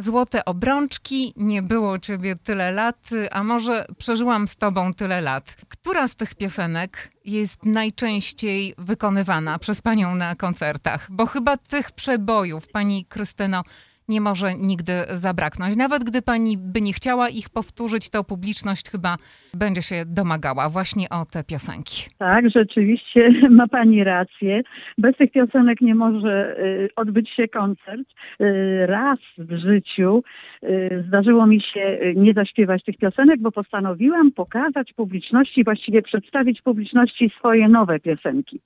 Złote obrączki, nie było ciebie tyle lat, a może przeżyłam z tobą tyle lat. Która z tych piosenek jest najczęściej wykonywana przez panią na koncertach? Bo chyba tych przebojów, pani Krystyno, nie może nigdy zabraknąć. Nawet gdy pani by nie chciała ich powtórzyć, to publiczność chyba będzie się domagała właśnie o te piosenki. Tak, rzeczywiście ma pani rację. Bez tych piosenek nie może y, odbyć się koncert. Y, raz w życiu y, zdarzyło mi się nie zaśpiewać tych piosenek, bo postanowiłam pokazać publiczności, właściwie przedstawić publiczności swoje nowe piosenki.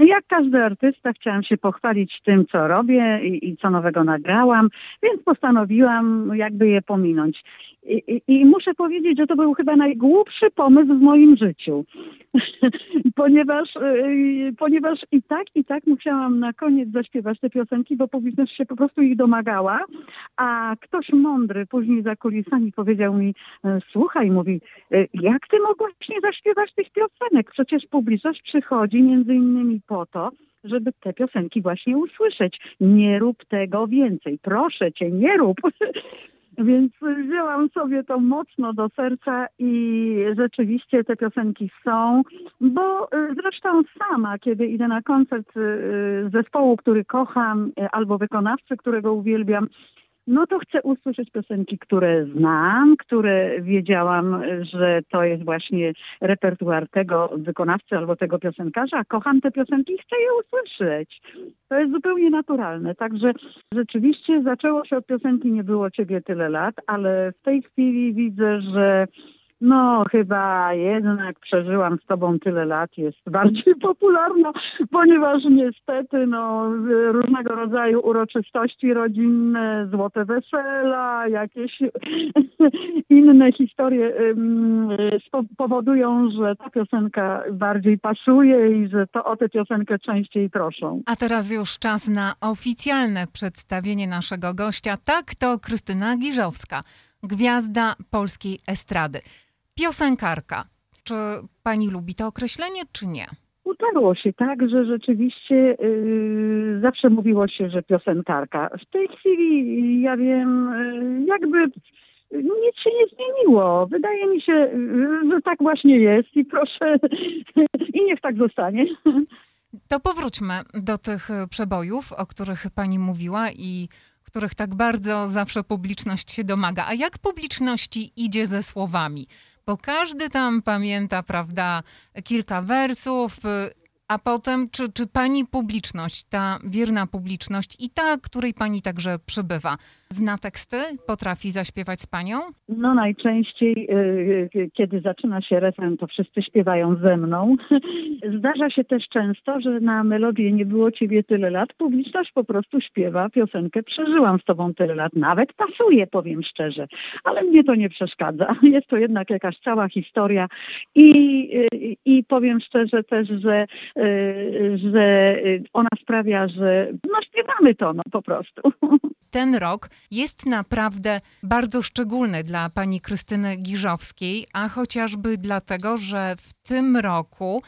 Jak każdy artysta chciałam się pochwalić tym, co robię i, i co nowego nagrałam, więc postanowiłam jakby je pominąć. I, i, I, muszę powiedzieć, że to był chyba najgłupszy pomysł w moim życiu, ponieważ, yy, ponieważ i tak, i tak musiałam na koniec zaśpiewać te piosenki, bo publiczność się po prostu ich domagała, a ktoś mądry później za kulisami powiedział mi, e, słuchaj, mówi, e, jak ty mogłaś nie zaśpiewać tych piosenek? Przecież publiczność przychodzi między innymi po to, żeby te piosenki właśnie usłyszeć. Nie rób tego więcej. Proszę cię, nie rób. Więc wzięłam sobie to mocno do serca i rzeczywiście te piosenki są, bo y, zresztą sama, kiedy idę na koncert y, zespołu, który kocham, y, albo wykonawcy, którego uwielbiam, no to chcę usłyszeć piosenki, które znam, które wiedziałam, że to jest właśnie repertuar tego wykonawcy albo tego piosenkarza. Kocham te piosenki i chcę je usłyszeć. To jest zupełnie naturalne. Także rzeczywiście zaczęło się od piosenki Nie było Ciebie tyle lat, ale w tej chwili widzę, że no, chyba jednak przeżyłam z tobą tyle lat, jest bardziej popularna, ponieważ niestety no, różnego rodzaju uroczystości rodzinne, złote wesela, jakieś inne historie powodują, że ta piosenka bardziej pasuje i że to o tę piosenkę częściej proszą. A teraz już czas na oficjalne przedstawienie naszego gościa. Tak, to Krystyna Giżowska, gwiazda polskiej estrady. Piosenkarka. Czy pani lubi to określenie, czy nie? Utarło się tak, że rzeczywiście yy, zawsze mówiło się, że piosenkarka. W tej chwili ja wiem, yy, jakby nic się nie zmieniło. Wydaje mi się, yy, że tak właśnie jest i proszę, i niech tak zostanie. To powróćmy do tych przebojów, o których pani mówiła i których tak bardzo zawsze publiczność się domaga. A jak publiczności idzie ze słowami? Bo każdy tam pamięta, prawda, kilka wersów, a potem, czy, czy pani publiczność, ta wierna publiczność i ta, której pani także przybywa, zna teksty? Potrafi zaśpiewać z panią? No najczęściej, y, y, kiedy zaczyna się refren, to wszyscy śpiewają ze mną. Zdarza się też często, że na melodię Nie było ciebie tyle lat, publiczność po prostu śpiewa piosenkę Przeżyłam z tobą tyle lat. Nawet pasuje, powiem szczerze, ale mnie to nie przeszkadza. Jest to jednak jakaś cała historia i, y, i powiem szczerze też, że Y, że ona sprawia, że no śpiewamy to no, po prostu. Ten rok jest naprawdę bardzo szczególny dla pani Krystyny Giżowskiej, a chociażby dlatego, że w tym roku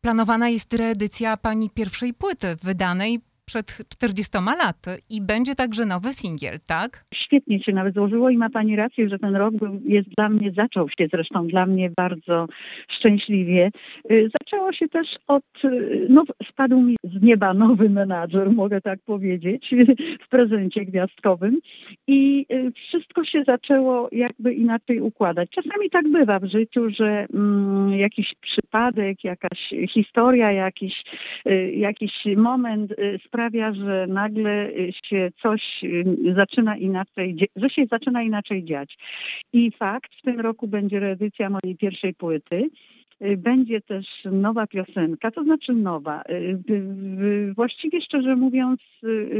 planowana jest reedycja pani pierwszej płyty wydanej przed 40 laty i będzie także nowy singiel, tak? Świetnie się nawet złożyło i ma Pani rację, że ten rok był, jest dla mnie, zaczął się zresztą dla mnie bardzo szczęśliwie. Y, zaczęło się też od, y, no spadł mi z nieba nowy menadżer, mogę tak powiedzieć, w prezencie gwiazdkowym i y, wszystko się zaczęło jakby inaczej układać. Czasami tak bywa w życiu, że mm, jakiś przypadek, jakaś historia, jakiś, jakiś moment sprawia, że nagle się coś y, zaczyna inaczej, że się zaczyna inaczej dziać. I fakt, w tym roku będzie reedycja mojej pierwszej płyty. Y, będzie też nowa piosenka, to znaczy nowa. Y, właściwie szczerze mówiąc,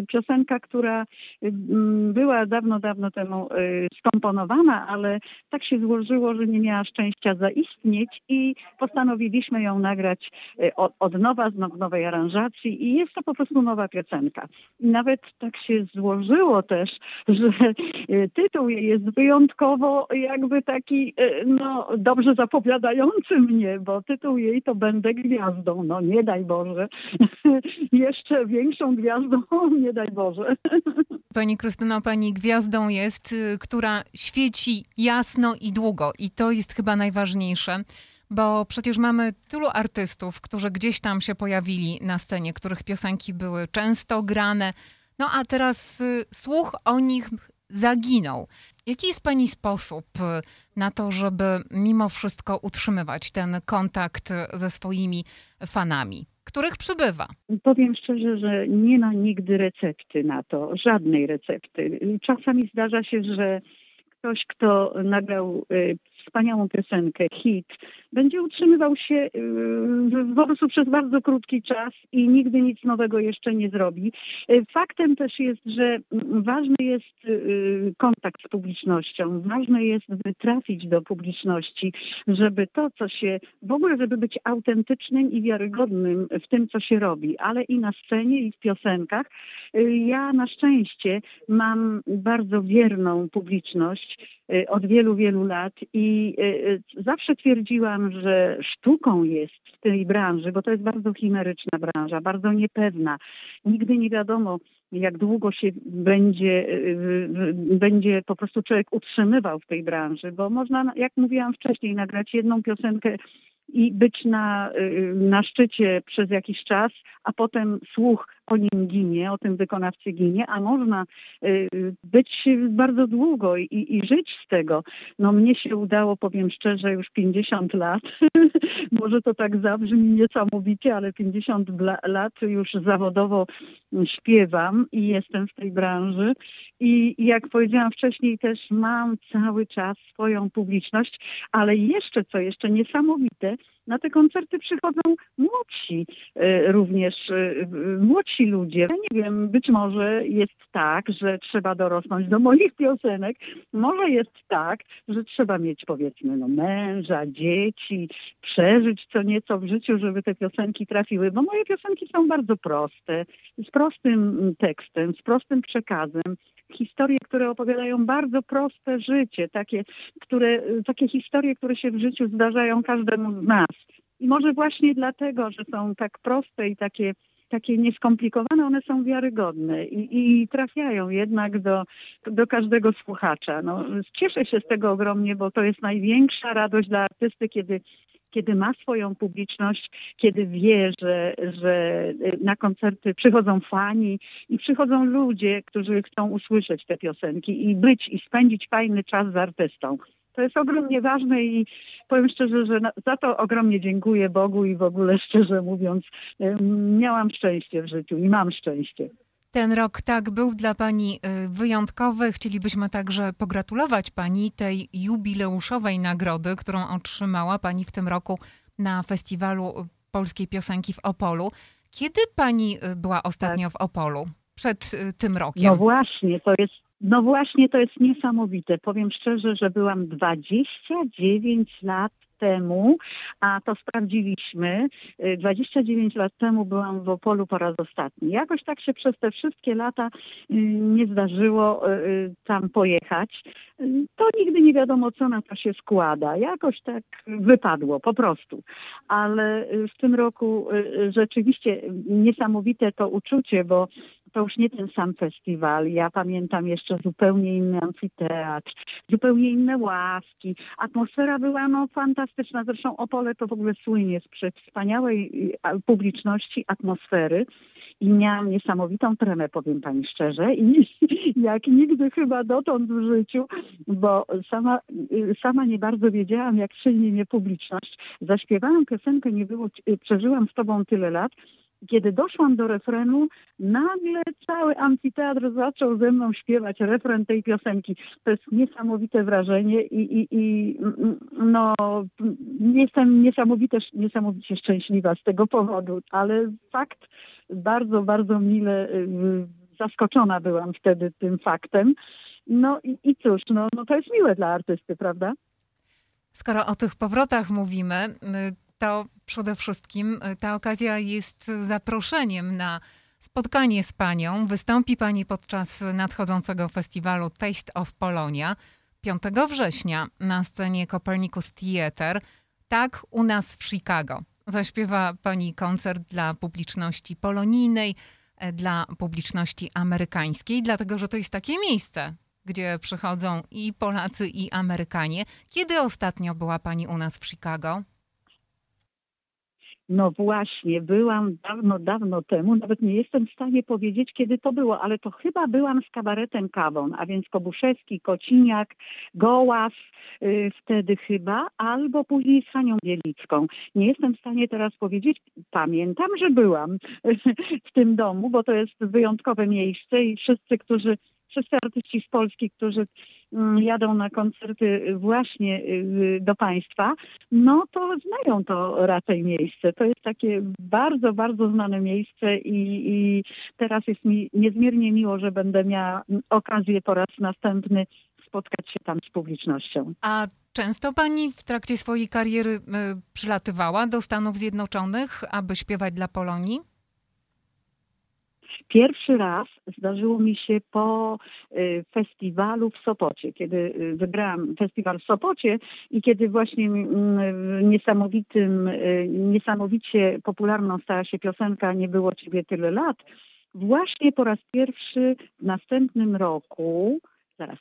piosenka, która była dawno, dawno temu skomponowana, ale tak się złożyło, że nie miała szczęścia zaistnieć i postanowiliśmy ją nagrać od, nowa, w nowej aranżacji i jest to po prostu nowa piosenka. Nawet tak się złożyło też, że tytuł jest wyjątkowo jakby taki no, dobrze zapowiadający mnie nie, bo tytuł jej to Będę gwiazdą. No nie daj Boże. Jeszcze większą gwiazdą, nie daj Boże. Pani Krystyno, pani gwiazdą jest, y, która świeci jasno i długo i to jest chyba najważniejsze bo przecież mamy tylu artystów, którzy gdzieś tam się pojawili na scenie, których piosenki były często grane, no a teraz y, słuch o nich zaginął. Jaki jest Pani sposób y, na to, żeby mimo wszystko utrzymywać ten kontakt ze swoimi fanami, których przybywa? Powiem szczerze, że nie ma nigdy recepty na to, żadnej recepty. Czasami zdarza się, że ktoś, kto nagrał y, wspaniałą piosenkę, hit, będzie utrzymywał się y, po prostu przez bardzo krótki czas i nigdy nic nowego jeszcze nie zrobi. Y, faktem też jest, że ważny jest y, kontakt z publicznością, ważne jest, by trafić do publiczności, żeby to, co się, w ogóle, żeby być autentycznym i wiarygodnym w tym, co się robi, ale i na scenie, i w piosenkach. Ja na szczęście mam bardzo wierną publiczność od wielu, wielu lat i zawsze twierdziłam, że sztuką jest w tej branży, bo to jest bardzo chimeryczna branża, bardzo niepewna. Nigdy nie wiadomo, jak długo się będzie, y, y, będzie po prostu człowiek utrzymywał w tej branży, bo można, jak mówiłam wcześniej, nagrać jedną piosenkę i być na, y, na szczycie przez jakiś czas, a potem słuch o nim ginie, o tym wykonawcy ginie, a można y, być bardzo długo i, i żyć z tego. No mnie się udało, powiem szczerze, już 50 lat. Może to tak zabrzmi niesamowicie, ale 50 lat już zawodowo śpiewam i jestem w tej branży. I jak powiedziałam wcześniej, też mam cały czas swoją publiczność, ale jeszcze co, jeszcze niesamowite, na te koncerty przychodzą młodsi e, również, e, młodsi ludzie. Ja nie wiem, być może jest tak, że trzeba dorosnąć do moich piosenek. Może jest tak, że trzeba mieć powiedzmy no, męża, dzieci, przeżyć co nieco w życiu, żeby te piosenki trafiły, bo moje piosenki są bardzo proste, z prostym tekstem, z prostym przekazem historie, które opowiadają bardzo proste życie, takie, które, takie historie, które się w życiu zdarzają każdemu z nas. I może właśnie dlatego, że są tak proste i takie takie nieskomplikowane, one są wiarygodne i, i, trafiają jednak do, do każdego słuchacza. No, cieszę się z tego ogromnie, bo to jest największa radość dla artysty, kiedy kiedy ma swoją publiczność, kiedy wie, że, że na koncerty przychodzą fani i przychodzą ludzie, którzy chcą usłyszeć te piosenki i być i spędzić fajny czas z artystą. To jest ogromnie ważne i powiem szczerze, że za to ogromnie dziękuję Bogu i w ogóle szczerze mówiąc miałam szczęście w życiu i mam szczęście. Ten rok tak był dla Pani y, wyjątkowy. Chcielibyśmy także pogratulować Pani tej jubileuszowej nagrody, którą otrzymała Pani w tym roku na Festiwalu Polskiej Piosenki w Opolu. Kiedy Pani y, była ostatnio tak. w Opolu? Przed y, tym rokiem? No właśnie, to jest no właśnie, to jest niesamowite. Powiem szczerze, że byłam 29 lat temu, a to sprawdziliśmy. 29 lat temu byłam w Opolu po raz ostatni. Jakoś tak się przez te wszystkie lata nie zdarzyło tam pojechać. To nigdy nie wiadomo, co na to się składa. Jakoś tak wypadło, po prostu. Ale w tym roku rzeczywiście niesamowite to uczucie, bo to już nie ten sam festiwal. Ja pamiętam jeszcze zupełnie inny amfiteatr, zupełnie inne ławki. Atmosfera była no fantastyczna. Zresztą Opole to w ogóle słynie z wspaniałej publiczności, atmosfery i miałam niesamowitą tremę, powiem Pani szczerze, i jak nigdy chyba dotąd w życiu, bo sama, sama nie bardzo wiedziałam, jak silnie mnie publiczność. Zaśpiewałam piosenkę, nie było, przeżyłam z Tobą tyle lat, kiedy doszłam do refrenu, nagle cały amfiteatr zaczął ze mną śpiewać refren tej piosenki. To jest niesamowite wrażenie i, i, i no, jestem niesamowite, niesamowicie szczęśliwa z tego powodu, ale fakt bardzo, bardzo mile y, zaskoczona byłam wtedy tym faktem. No i, i cóż, no, no to jest miłe dla artysty, prawda? Skoro o tych powrotach mówimy, y, to przede wszystkim e, ta okazja jest zaproszeniem na spotkanie z panią. Wystąpi pani podczas nadchodzącego festiwalu Taste of Polonia 5 września na scenie Copernicus Theater. Tak, u nas w Chicago. Zaśpiewa pani koncert dla publiczności polonijnej, e, dla publiczności amerykańskiej, dlatego że to jest takie miejsce, gdzie przychodzą i Polacy, i Amerykanie. Kiedy ostatnio była pani u nas w Chicago? No właśnie, byłam dawno, dawno temu, nawet nie jestem w stanie powiedzieć, kiedy to było, ale to chyba byłam z kabaretem Kawon, a więc Kobuszewski, Kociniak, Gołas yy, wtedy chyba, albo później z Hanią Bielicką. Nie jestem w stanie teraz powiedzieć, pamiętam, że byłam w tym domu, bo to jest wyjątkowe miejsce i wszyscy, którzy wszyscy artyści z Polski, którzy jadą na koncerty właśnie y, do państwa, no to znają to raczej miejsce. To jest takie bardzo, bardzo znane miejsce i, i teraz jest mi niezmiernie miło, że będę miała okazję po raz następny spotkać się tam z publicznością. A często pani w trakcie swojej kariery y, przylatywała do Stanów Zjednoczonych, aby śpiewać dla Polonii? Pierwszy raz zdarzyło mi się po y, festiwalu w Sopocie, kiedy y, wygrałam festiwal w Sopocie i kiedy właśnie mm, niesamowitym, y, niesamowicie popularną stała się piosenka Nie było Ciebie tyle lat, właśnie po raz pierwszy w następnym roku, zaraz,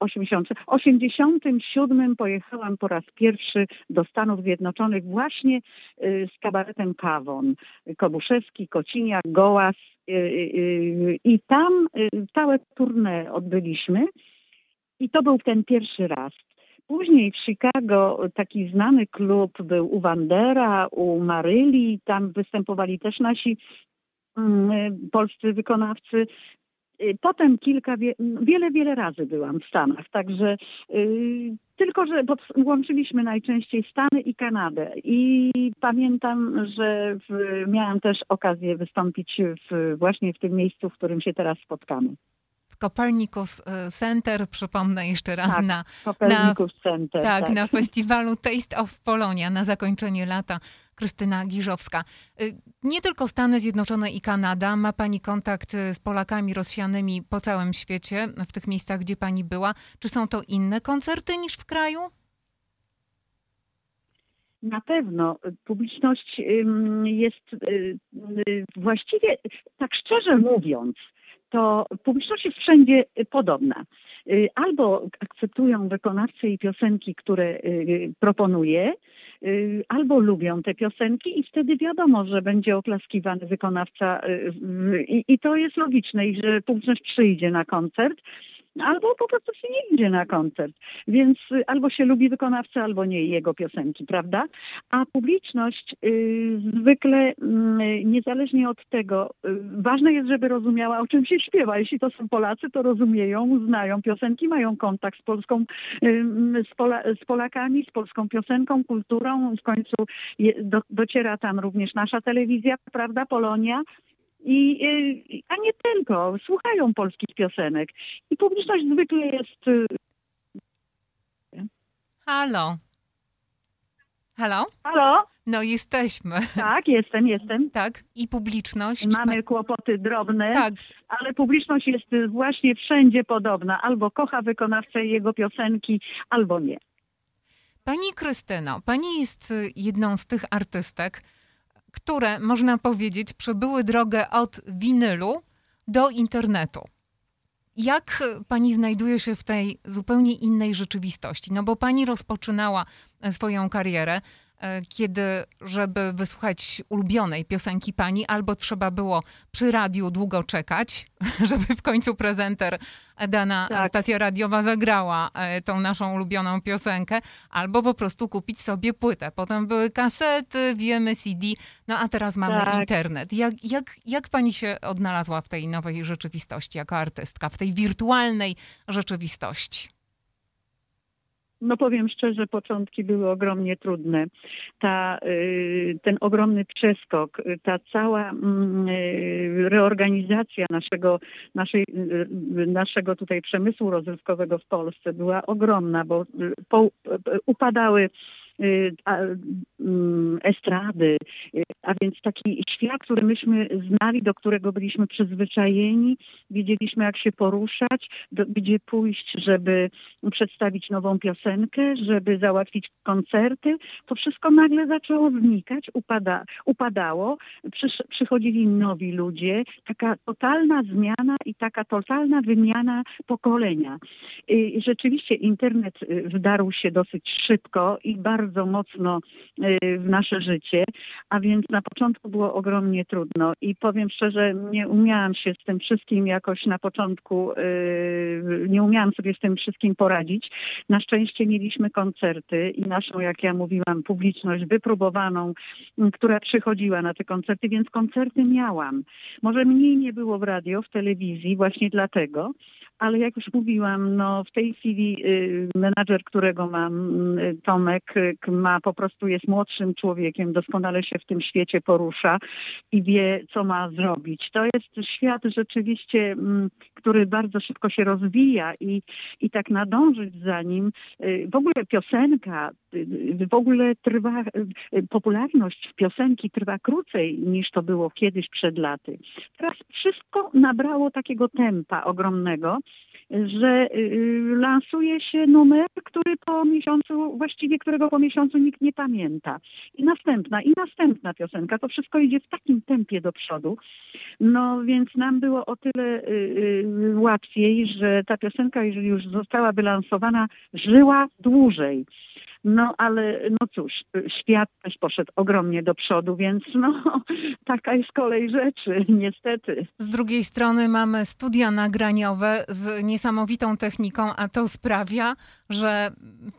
80, 87 pojechałam po raz pierwszy do Stanów Zjednoczonych właśnie z kabaretem Kawon. Kobuszewski, Kociniak, Gołas, Y, y, y, I tam całe tournée odbyliśmy i to był ten pierwszy raz. Później w Chicago taki znany klub był u Wandera, u Maryli, tam występowali też nasi mm, polscy wykonawcy. Potem kilka, wiele, wiele razy byłam w Stanach, także tylko, że łączyliśmy najczęściej Stany i Kanadę i pamiętam, że w, miałam też okazję wystąpić w, właśnie w tym miejscu, w którym się teraz spotkamy. Copernicus e, Center, przypomnę jeszcze raz tak, na, Copernicus na, Center, tak, tak, na festiwalu Taste of Polonia na zakończenie lata. Krystyna Giżowska. Y, nie tylko Stany Zjednoczone i Kanada. Ma Pani kontakt y, z Polakami rozsianymi po całym świecie, w tych miejscach, gdzie Pani była. Czy są to inne koncerty niż w kraju? Na pewno publiczność jest y, właściwie, tak szczerze mówiąc, to publiczność jest wszędzie podobna. Albo akceptują wykonawcę i piosenki, które proponuje, albo lubią te piosenki i wtedy wiadomo, że będzie oklaskiwany wykonawca y, i, i to jest logiczne i że publiczność przyjdzie na koncert albo po prostu się nie idzie na koncert. Więc y, albo się lubi wykonawcę, albo nie jego piosenki, prawda? A publiczność y, zwykle y, niezależnie od tego, ważne jest, żeby rozumiała, o czym się śpiewa. Jeśli to są Polacy, to rozumieją, znają piosenki, mają kontakt z Polską, z, Pola, z, Polakami, z polską piosenką, kulturą. W końcu do, dociera tam również nasza telewizja, prawda, Polonia. I, y, a nie tylko, słuchają polskich piosenek. I publiczność zwykle jest... Y, Halo. Halo? Halo? No jesteśmy. Tak, jestem, jestem. Tak, i publiczność. Mamy kłopoty drobne, tak. ale publiczność jest właśnie wszędzie podobna. Albo kocha wykonawcę jego piosenki, albo nie. Pani Krystyno, pani jest jedną z tych artystek, które, można powiedzieć, przebyły drogę od winylu do internetu. Jak pani znajduje się w tej zupełnie innej rzeczywistości? No bo pani rozpoczynała swoją karierę kiedy, żeby wysłuchać ulubionej piosenki pani, albo trzeba było przy radiu długo czekać, żeby w końcu prezenter dana tak. stacja radiowa zagrała e, tą naszą ulubioną piosenkę, albo po prostu kupić sobie płytę. Potem były kasety, wiemy CD, no a teraz mamy tak. internet. Jak, jak, jak pani się odnalazła w tej nowej rzeczywistości jako artystka, w tej wirtualnej rzeczywistości? No powiem szczerze, początki były ogromnie trudne. Ta, y, ten ogromny przeskok, ta cała mm, y, reorganizacja naszego, naszej, y, naszego tutaj przemysłu rozrywkowego w Polsce była ogromna, bo upadały estrady, a więc taki świat, który myśmy znali, do którego byliśmy przyzwyczajeni, wiedzieliśmy jak się poruszać, do, gdzie pójść, żeby przedstawić nową piosenkę, żeby załatwić koncerty. To wszystko nagle zaczęło znikać, upada, upadało, Przysz, przychodzili nowi ludzie, taka totalna zmiana i taka totalna wymiana pokolenia. I rzeczywiście internet y, wdarł się dosyć szybko i bardzo mocno y, w nasze życie, a więc na początku było ogromnie trudno i powiem szczerze, nie umiałam się z tym wszystkim jakoś na początku, y, nie umiałam sobie z tym wszystkim poradzić. Na szczęście mieliśmy koncerty i naszą, jak ja mówiłam, publiczność wypróbowaną, która przychodziła na te koncerty, więc koncerty miałam. Może mniej nie było w radio, w telewizji właśnie dlatego, ale jak już mówiłam, no w tej chwili y, menadżer, którego mam, y, Tomek, y, ma po prostu jest młodszym człowiekiem, doskonale się w tym świecie porusza i wie, co ma zrobić. To jest świat rzeczywiście, mm, który bardzo szybko się rozwija i, i tak nadążyć za nim. W ogóle piosenka, w ogóle trwa, popularność piosenki trwa krócej niż to było kiedyś przed laty. Teraz wszystko nabrało takiego tempa ogromnego że y, y, lansuje się numer, który po miesiącu, właściwie którego po miesiącu nikt nie pamięta. I następna, i następna piosenka. To wszystko idzie w takim tempie do przodu. No więc nam było o tyle y, łatwiej, że ta piosenka, jeżeli już została wylansowana, żyła dłużej. No ale no cóż, świat też poszedł ogromnie do przodu, więc no taka jest kolej rzeczy, niestety. Z drugiej strony mamy studia nagraniowe z niesamowitą techniką, a to sprawia, że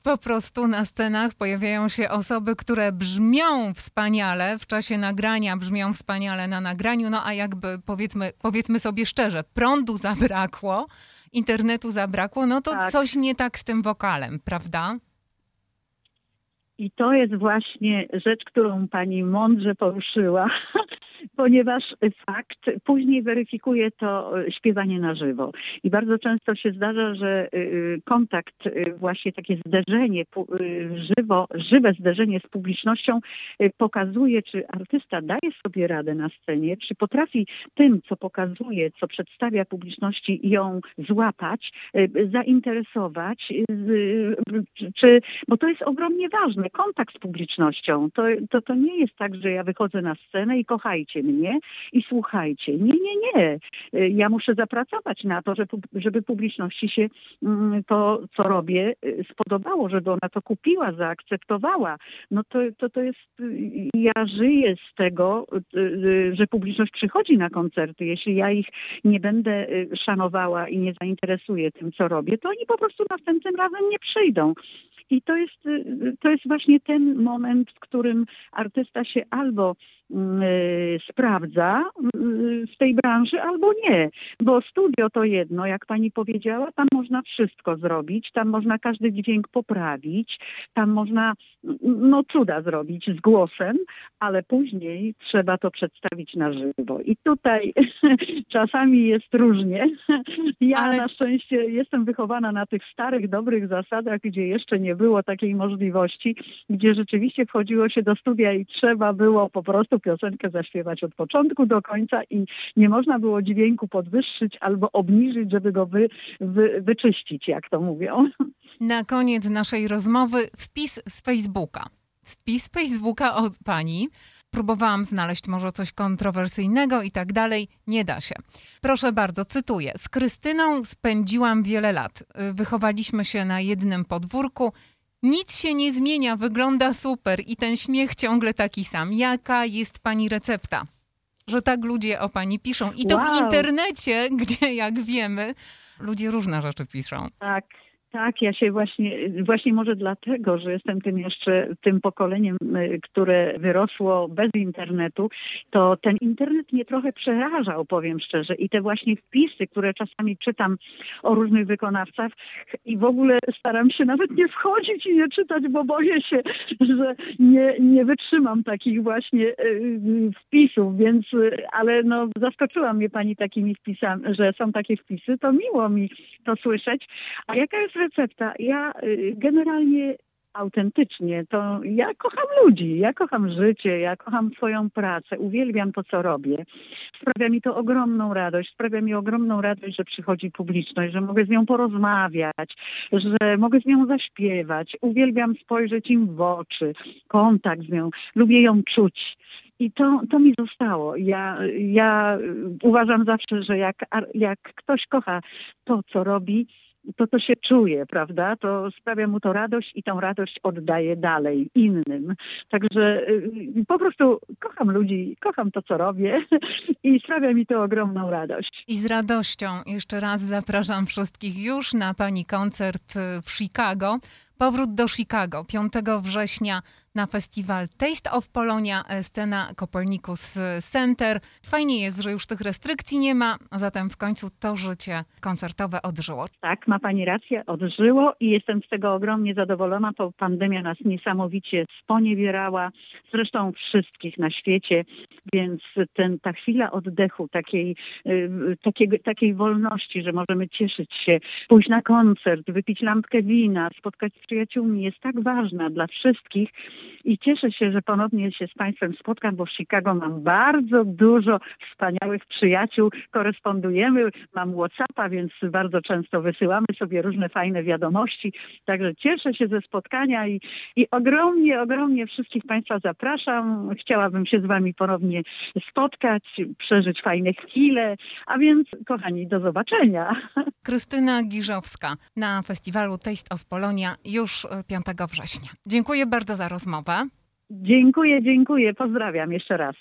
po prostu na scenach pojawiają się osoby, które brzmią wspaniale w czasie nagrania, brzmią wspaniale na nagraniu, no a jakby powiedzmy, powiedzmy sobie szczerze, prądu zabrakło, internetu zabrakło, no to tak. coś nie tak z tym wokalem, prawda? I to jest właśnie rzecz, którą pani mądrze poruszyła, ponieważ fakt później weryfikuje to śpiewanie na żywo. I bardzo często się zdarza, że y, y, kontakt, właśnie takie zderzenie, żywo, żywe zderzenie z publicznością pokazuje, czy artysta daje sobie radę na scenie, czy potrafi tym, co pokazuje, co przedstawia publiczności, ją złapać, zainteresować, czy, bo to jest ogromnie ważne. Kontakt z publicznością. To, to, to nie jest tak, że ja wychodzę na scenę i kochajcie słuchajcie mnie i słuchajcie. Nie, nie, nie. Y, ja muszę zapracować na to, żeby publiczności się mm, to, co robię, y, spodobało, żeby ona to kupiła, zaakceptowała. No to, to, to jest, y, ja żyję z tego, że publiczność przychodzi na koncerty. Jeśli ja ich nie będę szanowała i nie zainteresuję tym, co robię, to oni po prostu następnym razem nie przyjdą. I to jest, to jest właśnie ten moment, w którym artysta się albo Mm, y, sprawdza y, w tej branży albo nie. Bo studio to jedno, jak pani powiedziała, tam można wszystko zrobić, tam można każdy dźwięk poprawić, tam można no, cuda zrobić z głosem, ale później trzeba to przedstawić na żywo. I tutaj czasami jest różnie. Ja ale... na szczęście jestem wychowana na tych starych, dobrych zasadach, gdzie jeszcze nie było takiej możliwości, gdzie rzeczywiście wchodziło się do studia i trzeba było po prostu piosenkę zaśpiewać od początku do końca i nie można było dźwięku podwyższyć albo obniżyć, żeby go wy, wy, wyczyścić, jak to mówią. Na koniec naszej rozmowy wpis z Facebooka. Wpis z Facebooka od pani. Próbowałam znaleźć może coś kontrowersyjnego i tak dalej. Nie da się. Proszę bardzo, cytuję. Z Krystyną spędziłam wiele lat. Wychowaliśmy się na jednym podwórku. Nic się nie zmienia, wygląda super i ten śmiech ciągle taki sam. Jaka jest pani recepta? Że tak ludzie o pani piszą. I to wow. w internecie, gdzie jak wiemy, ludzie różne rzeczy piszą. Tak. Tak, ja się właśnie, właśnie może dlatego, że jestem tym jeszcze tym pokoleniem, y, które wyrosło bez internetu, to ten internet mnie trochę przerażał, powiem szczerze. I te właśnie wpisy, które czasami czytam o różnych wykonawcach i w ogóle staram się nawet nie wchodzić i nie czytać, bo boję się, że nie, nie wytrzymam takich właśnie y, wpisów, więc, ale no zaskoczyła mnie pani takimi wpisami, że są takie wpisy, to miło mi to słyszeć. A jaka jest recepta? Ja y, generalnie autentycznie, to ja kocham ludzi, ja kocham życie, ja kocham swoją pracę, uwielbiam to, co robię. Sprawia mi to ogromną radość, sprawia mi ogromną radość, że przychodzi publiczność, że mogę z nią porozmawiać, że mogę z nią zaśpiewać. Uwielbiam spojrzeć im w oczy, kontakt z nią, lubię ją czuć. I to, to mi zostało. Ja, ja uważam zawsze, że jak, jak ktoś kocha to, co robi, to to się czuje, prawda? To sprawia mu to radość i tą radość oddaje dalej innym. Także y, po prostu kocham ludzi, kocham to, co robię i sprawia mi to ogromną radość. I z radością jeszcze raz zapraszam wszystkich już na Pani koncert w Chicago. Powrót do Chicago 5 września na festiwal Taste of Polonia, e, scena Copernicus Center. Fajnie jest, że już tych restrykcji nie ma, zatem w końcu to życie koncertowe odżyło. Tak, ma Pani rację, odżyło i jestem z tego ogromnie zadowolona, bo pandemia nas niesamowicie sponiewierała, zresztą wszystkich na świecie, więc ten, ta chwila oddechu, takiej, y, takiej, takiej wolności, że możemy cieszyć się, pójść na koncert, wypić lampkę wina, spotkać z przyjaciółmi jest tak ważna dla wszystkich, i cieszę się, że ponownie się z Państwem spotkam, bo w Chicago mam bardzo dużo wspaniałych przyjaciół, korespondujemy, mam Whatsappa, więc bardzo często wysyłamy sobie różne fajne wiadomości, także cieszę się ze spotkania i, i ogromnie, ogromnie wszystkich Państwa zapraszam. Chciałabym się z Wami ponownie spotkać, przeżyć fajne chwile, a więc kochani, do zobaczenia. Krystyna Giżowska na festiwalu Taste of Polonia już 5 września. Dziękuję bardzo za rozmowę. Dziękuję, dziękuję. Pozdrawiam jeszcze raz.